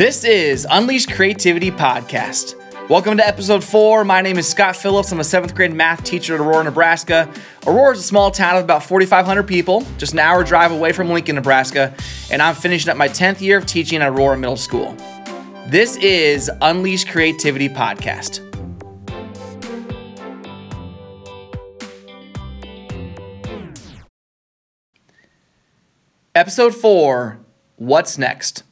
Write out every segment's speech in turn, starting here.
This is Unleash Creativity Podcast. Welcome to episode four. My name is Scott Phillips. I'm a seventh grade math teacher at Aurora, Nebraska. Aurora is a small town of about 4,500 people, just an hour drive away from Lincoln, Nebraska, and I'm finishing up my 10th year of teaching at Aurora Middle School. This is Unleash Creativity Podcast. Episode four What's Next?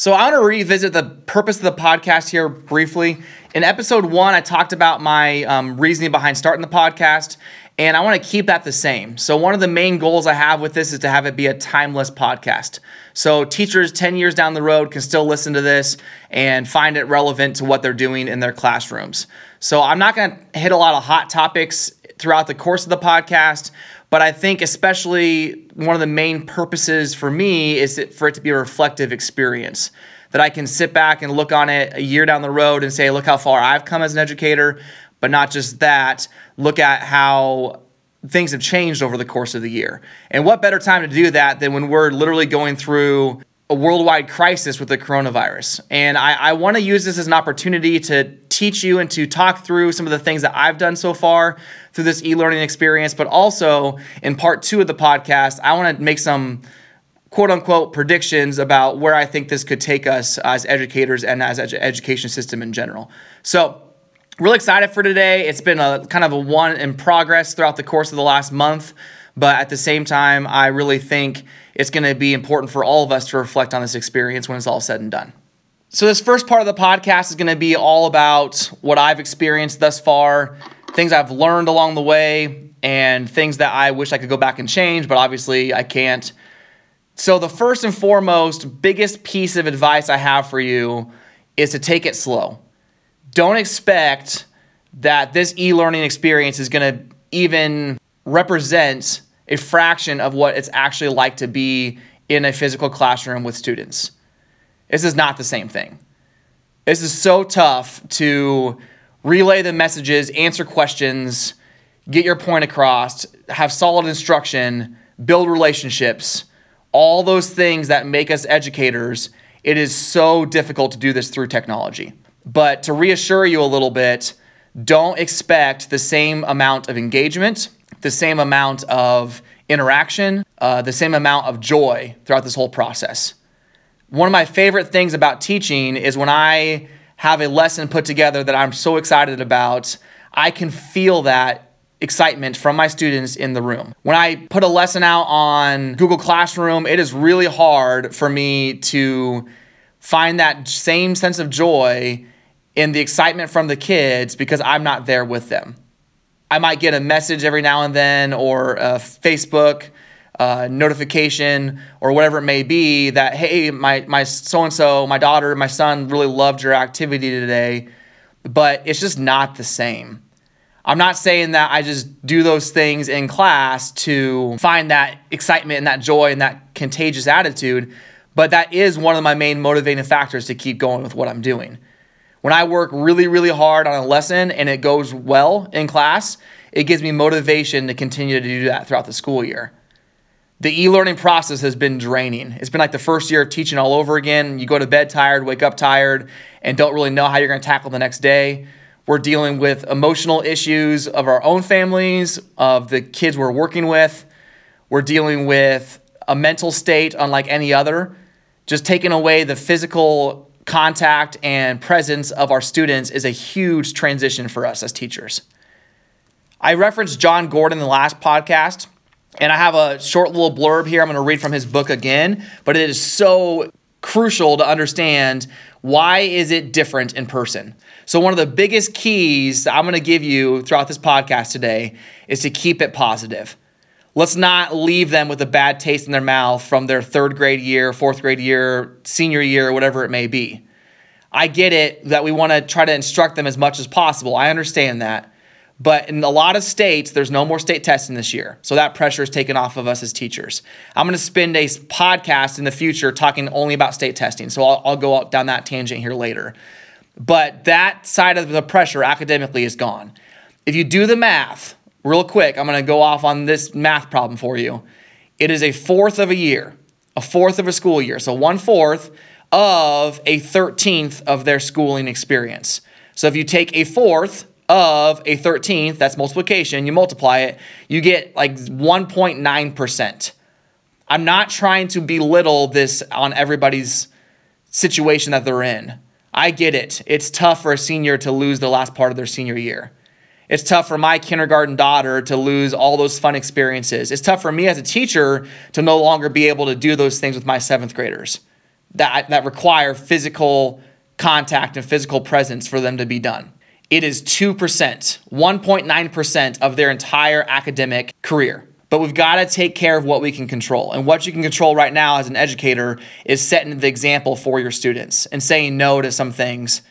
So I want to revisit the purpose of the podcast here briefly. In episode one, I talked about my um, reasoning behind starting the podcast, and I want to keep that the same. So one of the main goals I have with this is to have it be a timeless podcast. So teachers 10 years down the road can still listen to this and find it relevant to what they're doing in their classrooms. So I'm not going to hit a lot of hot topics throughout the course of the podcast, but I think, especially, one of the main purposes for me is for it to be a reflective experience. That I can sit back and look on it a year down the road and say, look how far I've come as an educator, but not just that, look at how things have changed over the course of the year. And what better time to do that than when we're literally going through a worldwide crisis with the coronavirus. And I, I want to use this as an opportunity to teach you and to talk through some of the things that I've done so far through this e learning experience. But also in part two of the podcast, I want to make some quote unquote predictions about where I think this could take us as educators and as an education system in general. So, really excited for today. It's been a kind of a one in progress throughout the course of the last month. But at the same time, I really think it's going to be important for all of us to reflect on this experience when it's all said and done. So, this first part of the podcast is going to be all about what I've experienced thus far, things I've learned along the way, and things that I wish I could go back and change, but obviously I can't. So, the first and foremost, biggest piece of advice I have for you is to take it slow. Don't expect that this e learning experience is going to even represent a fraction of what it's actually like to be in a physical classroom with students. This is not the same thing. This is so tough to relay the messages, answer questions, get your point across, have solid instruction, build relationships, all those things that make us educators. It is so difficult to do this through technology. But to reassure you a little bit, don't expect the same amount of engagement the same amount of interaction, uh, the same amount of joy throughout this whole process. One of my favorite things about teaching is when I have a lesson put together that I'm so excited about, I can feel that excitement from my students in the room. When I put a lesson out on Google Classroom, it is really hard for me to find that same sense of joy in the excitement from the kids because I'm not there with them. I might get a message every now and then or a Facebook uh, notification or whatever it may be that hey my my so and so my daughter my son really loved your activity today but it's just not the same i'm not saying that i just do those things in class to find that excitement and that joy and that contagious attitude but that is one of my main motivating factors to keep going with what i'm doing when I work really, really hard on a lesson and it goes well in class, it gives me motivation to continue to do that throughout the school year. The e learning process has been draining. It's been like the first year of teaching all over again. You go to bed tired, wake up tired, and don't really know how you're going to tackle the next day. We're dealing with emotional issues of our own families, of the kids we're working with. We're dealing with a mental state unlike any other. Just taking away the physical contact and presence of our students is a huge transition for us as teachers. I referenced Jon Gordon in the last podcast, and I have a short little blurb here I'm going to read from his book again, but it is so crucial to understand why is it different in person. So one of the biggest keys I'm going to give you throughout this podcast today is to keep it positive. Let's not leave them with a bad taste in their mouth from their third grade year, fourth grade year, senior year, whatever it may be. I get it that we want to try to instruct them as much as possible. I understand that. But in a lot of states, there's no more state testing this year. So that pressure is taken off of us as teachers. I'm going to spend a podcast in the future talking only about state testing. So I'll, I'll go down that tangent here later. But that side of the pressure academically is gone. If you do the math, real quick, I'm going to go off on this math problem for you. It is a fourth of a year, a fourth of a school year. So one fourth of a 13th of their schooling experience. So if you take a fourth of a 13th, that's multiplication, you multiply it, you get like 1.9%. I'm not trying to belittle this on everybody's situation that they're in. I get it. It's tough for a senior to lose the last part of their senior year. It's tough for my kindergarten daughter to lose all those fun experiences. It's tough for me as a teacher to no longer be able to do those things with my seventh graders that, that require physical contact and physical presence for them to be done. It is 2%, 1.9% of their entire academic career. But we've got to take care of what we can control. And what you can control right now as an educator is setting the example for your students and saying no to some things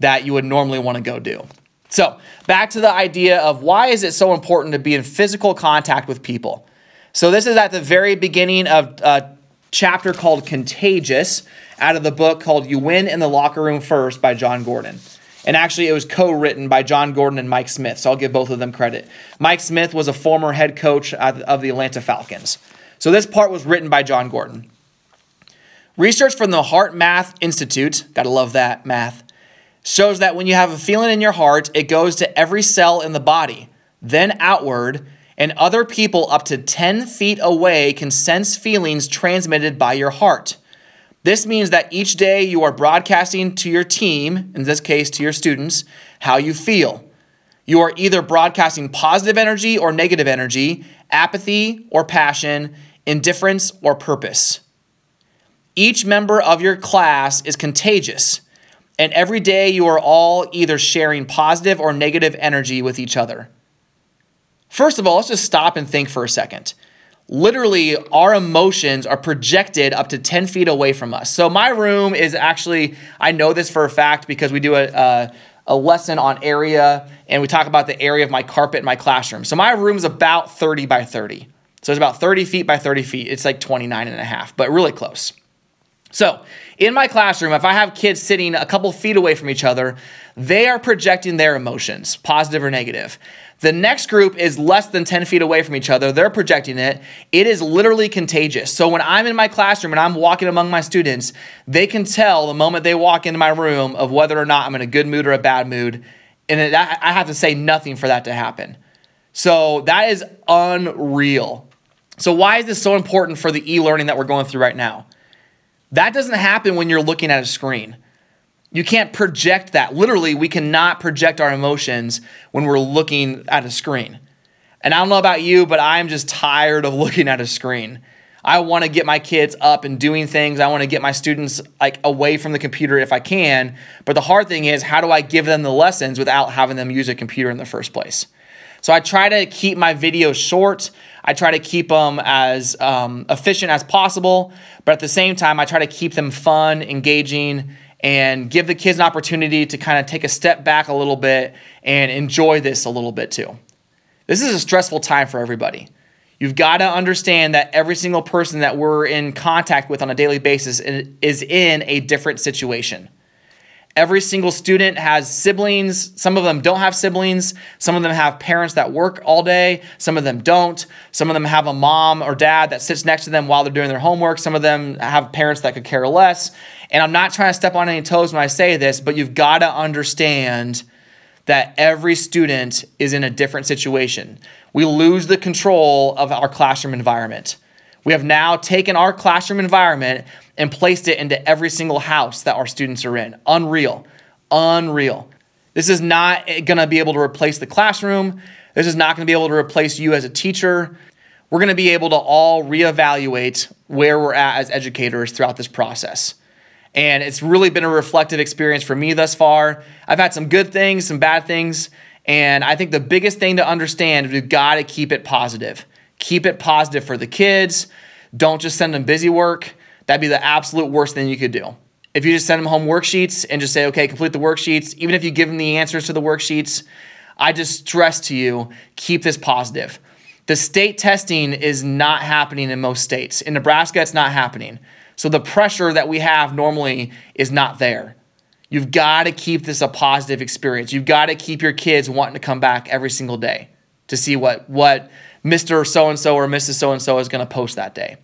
that you would normally want to go do. So, back to the idea of why is it so important to be in physical contact with people? So, this is at the very beginning of a chapter called Contagious out of the book called You Win in the Locker Room First by Jon Gordon. And actually, it was co written by Jon Gordon and Mike Smith. So I'll give both of them credit. Mike Smith was a former head coach of the Atlanta Falcons. So this part was written by Jon Gordon. Research from the HeartMath Institute, gotta love that math, shows that when you have a feeling in your heart, it goes to every cell in the body, then outward, and other people up to 10 feet away can sense feelings transmitted by your heart. This means that each day you are broadcasting to your team, in this case to your students, how you feel. You are either broadcasting positive energy or negative energy, apathy or passion, indifference or purpose. Each member of your class is contagious, and every day you are all either sharing positive or negative energy with each other. First of all, let's just stop and think for a second literally our emotions are projected up to 10 feet away from us. So my room is actually, I know this for a fact because we do a, a, a, lesson on area and we talk about the area of my carpet in my classroom. So my room is about 30 by 30. So it's about 30 feet by 30 feet. It's like 29 and a half, but really close. So in my classroom, if I have kids sitting a couple feet away from each other, they are projecting their emotions, positive or negative. The next group is less than 10 feet away from each other. They're projecting it. It is literally contagious. So when I'm in my classroom and I'm walking among my students, they can tell the moment they walk into my room of whether or not I'm in a good mood or a bad mood. And it, I have to say nothing for that to happen. So that is unreal. So, why is this so important for the e learning that we're going through right now? That doesn't happen when you're looking at a screen. You can't project that. Literally, we cannot project our emotions when we're looking at a screen. And I don't know about you, but I'm just tired of looking at a screen. I want to get my kids up and doing things. I want to get my students like away from the computer if I can. But the hard thing is, how do I give them the lessons without having them use a computer in the first place? So I try to keep my videos short. I try to keep them as um, efficient as possible, but at the same time, I try to keep them fun, engaging, and give the kids an opportunity to kind of take a step back a little bit and enjoy this a little bit too. This is a stressful time for everybody. You've got to understand that every single person that we're in contact with on a daily basis is in a different situation. Every single student has siblings. Some of them don't have siblings. Some of them have parents that work all day. Some of them don't. Some of them have a mom or dad that sits next to them while they're doing their homework. Some of them have parents that could care less. And I'm not trying to step on any toes when I say this, but you've got to understand that every student is in a different situation. We lose the control of our classroom environment. We have now taken our classroom environment and placed it into every single house that our students are in. Unreal. Unreal. This is not going to be able to replace the classroom. This is not going to be able to replace you as a teacher. We're going to be able to all reevaluate where we're at as educators throughout this process. And it's really been a reflective experience for me thus far. I've had some good things, some bad things. And I think the biggest thing to understand is we've got to keep it positive. Keep it positive for the kids. Don't just send them busy work. That'd be the absolute worst thing you could do. If you just send them home worksheets and just say, okay, complete the worksheets, even if you give them the answers to the worksheets, I just stress to you, keep this positive. The state testing is not happening in most states. In Nebraska, it's not happening. So the pressure that we have normally is not there. You've got to keep this a positive experience. You've got to keep your kids wanting to come back every single day to see what what Mr. So and so or Mrs. So and so is going to post that day.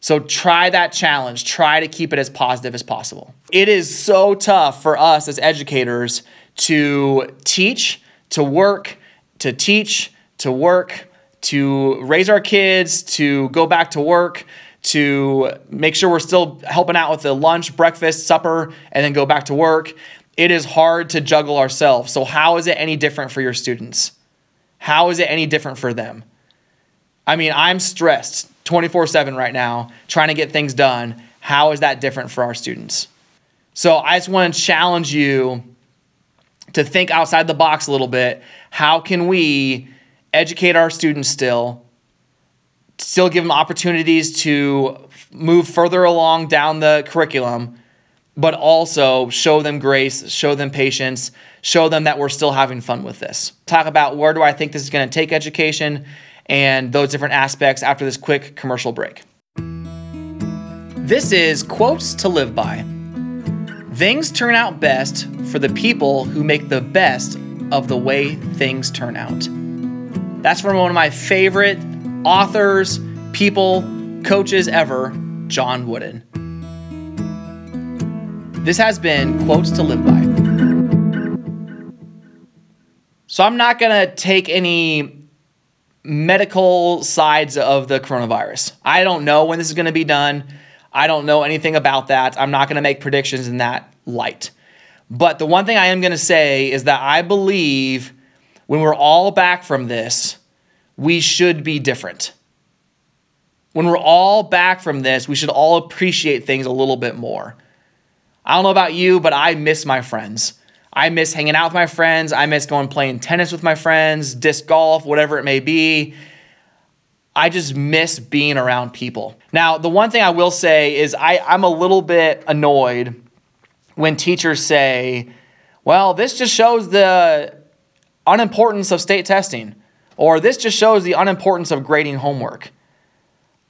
So try that challenge. Try to keep it as positive as possible. It is so tough for us as educators to teach, to work, to teach, to work, to raise our kids, to go back to work, to make sure we're still helping out with the lunch, breakfast, supper, and then go back to work. It is hard to juggle ourselves. So, how is it any different for your students? How is it any different for them? I mean, I'm stressed 24 7 right now trying to get things done. How is that different for our students? So I just want to challenge you to think outside the box a little bit. How can we educate our students still, still give them opportunities to move further along down the curriculum, but also show them grace, show them patience, show them that we're still having fun with this. Talk about where do I think this is going to take education and those different aspects after this quick commercial break. This is Quotes to Live By. Things turn out best for the people who make the best of the way things turn out. That's from one of my favorite authors, people, coaches ever, John Wooden. This has been Quotes to Live By. So I'm not going to take any medical sides of the coronavirus. I don't know when this is going to be done. I don't know anything about that. I'm not going to make predictions in that light. But the one thing I am going to say is that I believe when we're all back from this, we should be different. When we're all back from this, we should all appreciate things a little bit more. I don't know about you, but I miss my friends. I miss hanging out with my friends. I miss going playing tennis with my friends, disc golf, whatever it may be. I just miss being around people. Now, the one thing I will say is I, I'm a little bit annoyed when teachers say, well, this just shows the unimportance of state testing, or this just shows the unimportance of grading homework.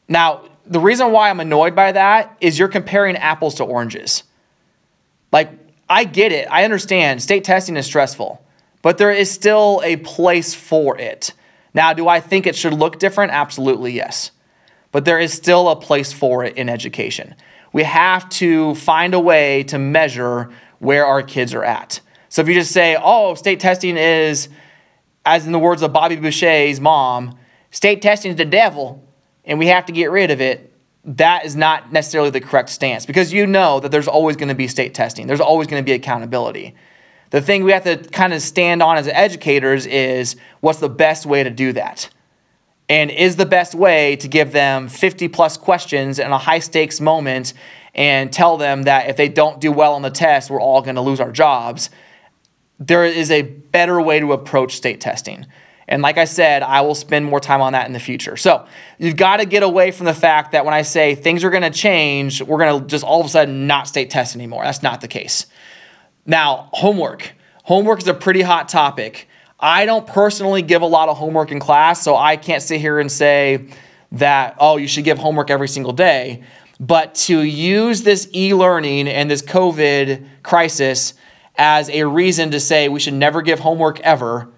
Now, the reason why I'm annoyed by that is you're comparing apples to oranges. Like, I get it. I understand state testing is stressful, but there is still a place for it. Now, do I think it should look different? Absolutely, yes. But there is still a place for it in education. We have to find a way to measure where our kids are at. So if you just say, oh, state testing is, as in the words of Bobby Boucher's mom, state testing is the devil and we have to get rid of it, that is not necessarily the correct stance because you know that there's always going to be state testing, there's always going to be accountability. The thing we have to kind of stand on as educators is what's the best way to do that? And is the best way to give them 50 plus questions in a high stakes moment and tell them that if they don't do well on the test, we're all going to lose our jobs? There is a better way to approach state testing. And like I said, I will spend more time on that in the future. So you've got to get away from the fact that when I say things are going to change, we're going to just all of a sudden not state test anymore. That's not the case. Now, homework. Homework is a pretty hot topic. I don't personally give a lot of homework in class, so I can't sit here and say that, oh, you should give homework every single day. But to use this e learning and this COVID crisis as a reason to say we should never give homework ever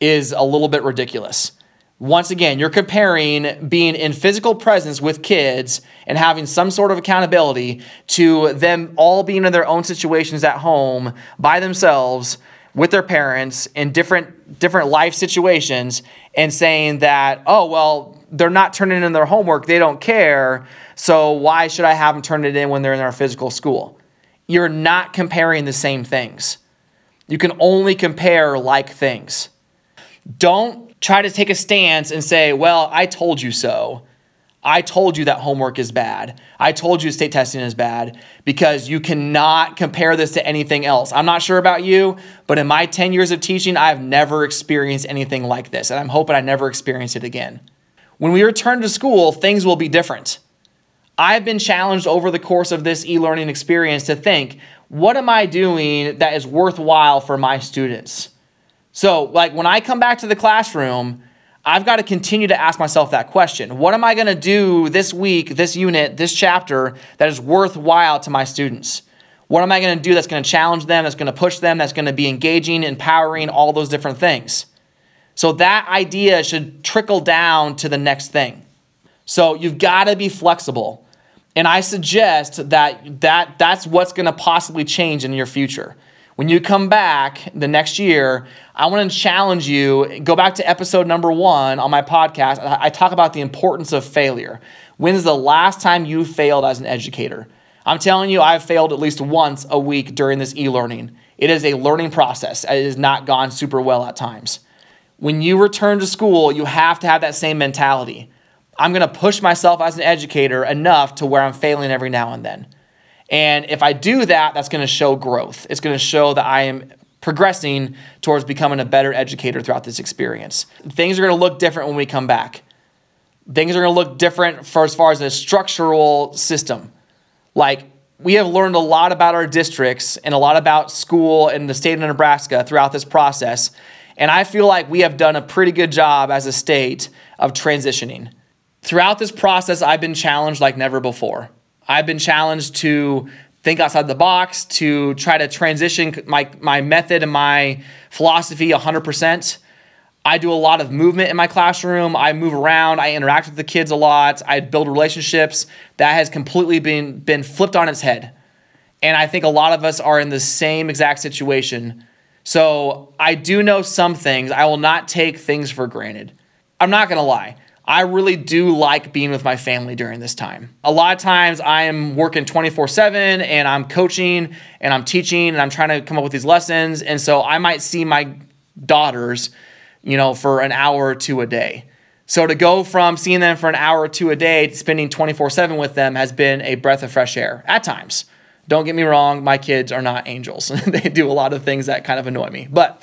is a little bit ridiculous. Once again, you're comparing being in physical presence with kids and having some sort of accountability to them all being in their own situations at home by themselves with their parents in different different life situations and saying that, "Oh, well, they're not turning in their homework, they don't care, so why should I have them turn it in when they're in our physical school?" You're not comparing the same things. You can only compare like things. Don't try to take a stance and say, well, I told you so. I told you that homework is bad. I told you state testing is bad because you cannot compare this to anything else. I'm not sure about you, but in my 10 years of teaching, I've never experienced anything like this, and I'm hoping I never experience it again. When we return to school, things will be different. I've been challenged over the course of this e learning experience to think, what am I doing that is worthwhile for my students? So, like when I come back to the classroom, I've got to continue to ask myself that question. What am I going to do this week, this unit, this chapter that is worthwhile to my students? What am I going to do that's going to challenge them, that's going to push them, that's going to be engaging, empowering, all those different things? So that idea should trickle down to the next thing. So you've got to be flexible. And I suggest that, that that's what's going to possibly change in your future. When you come back the next year, I want to challenge you. Go back to episode number one on my podcast. I talk about the importance of failure. When is the last time you failed as an educator? I'm telling you, I've failed at least once a week during this e learning. It is a learning process. It has not gone super well at times. When you return to school, you have to have that same mentality. I'm going to push myself as an educator enough to where I'm failing every now and then. And if I do that, that's going to show growth. It's going to show that I am progressing towards becoming a better educator throughout this experience. Things are going to look different when we come back. Things are going to look different for as far as a structural system. Like we have learned a lot about our districts and a lot about school and the state of Nebraska throughout this process. And I feel like we have done a pretty good job as a state of transitioning. Throughout this process, I've been challenged like never before. I've been challenged to think outside the box, to try to transition my, my method and my philosophy 100%. I do a lot of movement in my classroom. I move around. I interact with the kids a lot. I build relationships. That has completely been, been flipped on its head. And I think a lot of us are in the same exact situation. So I do know some things. I will not take things for granted. I'm not going to lie. I really do like being with my family during this time. A lot of times I am working 24 7 and I'm coaching and I'm teaching and I'm trying to come up with these lessons. And so I might see my daughters, you know, for an hour or two a day. So to go from seeing them for an hour or two a day to spending 24 7 with them has been a breath of fresh air at times. Don't get me wrong, my kids are not angels. they do a lot of things that kind of annoy me, but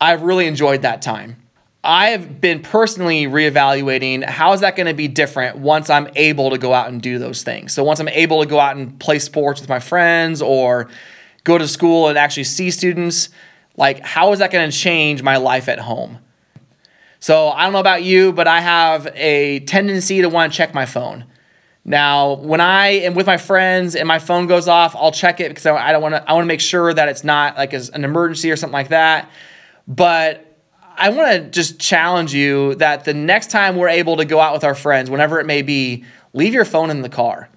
I've really enjoyed that time. I've been personally reevaluating how is that going to be different once I'm able to go out and do those things. So once I'm able to go out and play sports with my friends or go to school and actually see students, like how is that going to change my life at home? So I don't know about you, but I have a tendency to want to check my phone. Now, when I am with my friends and my phone goes off, I'll check it because I don't want to. I want to make sure that it's not like an emergency or something like that. But I want to just challenge you that the next time we're able to go out with our friends, whenever it may be, leave your phone in the car.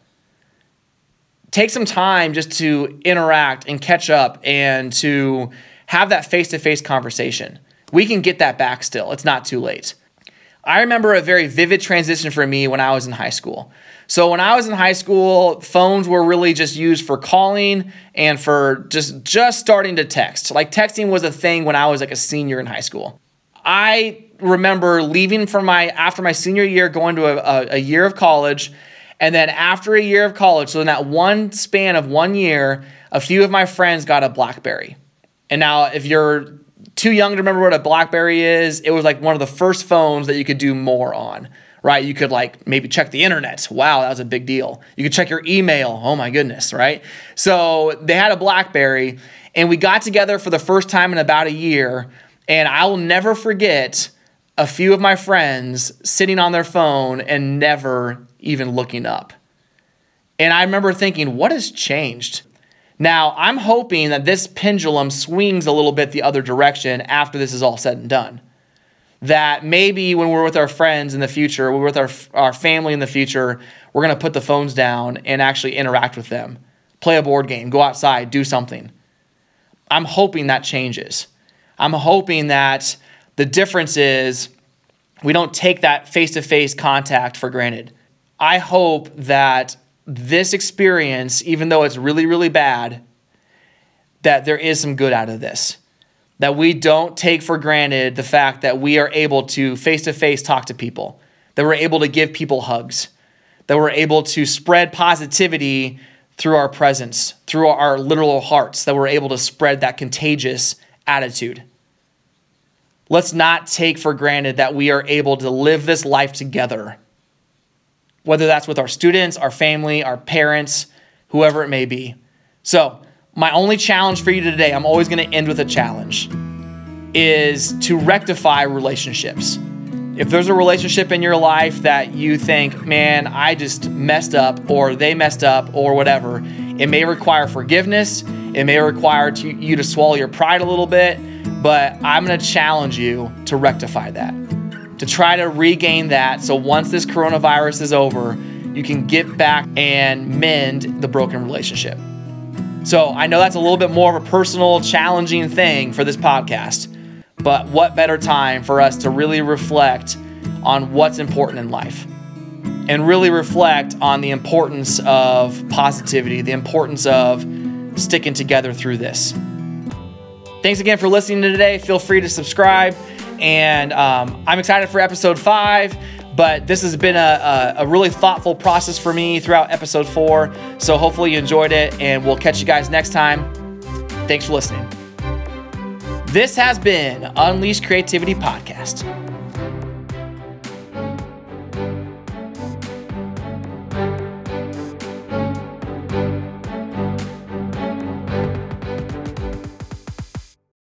Take some time just to interact and catch up and to have that face to face conversation. We can get that back still. It's not too late. I remember a very vivid transition for me when I was in high school. So when I was in high school, phones were really just used for calling and for just just starting to text. Like texting was a thing when I was like a senior in high school. I remember leaving from my after my senior year, going to a, a, a year of college, and then after a year of college, so in that one span of one year, a few of my friends got a BlackBerry. And now, if you're too young to remember what a BlackBerry is, it was like one of the first phones that you could do more on, right? You could like maybe check the internet. Wow, that was a big deal. You could check your email. Oh my goodness, right? So they had a BlackBerry, and we got together for the first time in about a year and I will never forget a few of my friends sitting on their phone and never even looking up. And I remember thinking, what has changed? Now, I'm hoping that this pendulum swings a little bit the other direction after this is all said and done. That maybe when we're with our friends in the future, we're with our, our family in the future, we're to put the phones down and actually interact with them, play a board game, go outside, do something. I'm hoping that changes. I'm hoping that the difference is we don't take that face to face contact for granted. I hope that this experience, even though it's really, really bad, that there is some good out of this. That we don't take for granted the fact that we are able to face to face talk to people, that we're able to give people hugs, that we're able to spread positivity through our presence, through our literal hearts, that we're able to spread that contagious attitude. Let's not take for granted that we are able to live this life together, whether that's with our students, our family, our parents, whoever it may be. So, my only challenge for you today, I'm always going to end with a challenge, is to rectify relationships. If there's a relationship in your life that you think, man, I just messed up, or they messed up, or whatever, it may require forgiveness. It may require to, you to swallow your pride a little bit but I'm going to challenge you to rectify that, to try to regain that. So once this coronavirus is over, you can get back and mend the broken relationship. So I know that's a little bit more of a personal, challenging thing for this podcast, but what better time for us to really reflect on what's important in life and really reflect on the importance of positivity, the importance of sticking together through this. Thanks again for listening to today. Feel free to subscribe. And um, I'm excited for episode five, but this has been a, a, a really thoughtful process for me throughout episode four. So hopefully you enjoyed it, and we'll catch you guys next time. Thanks for listening. This has been Unleash Creativity Podcast.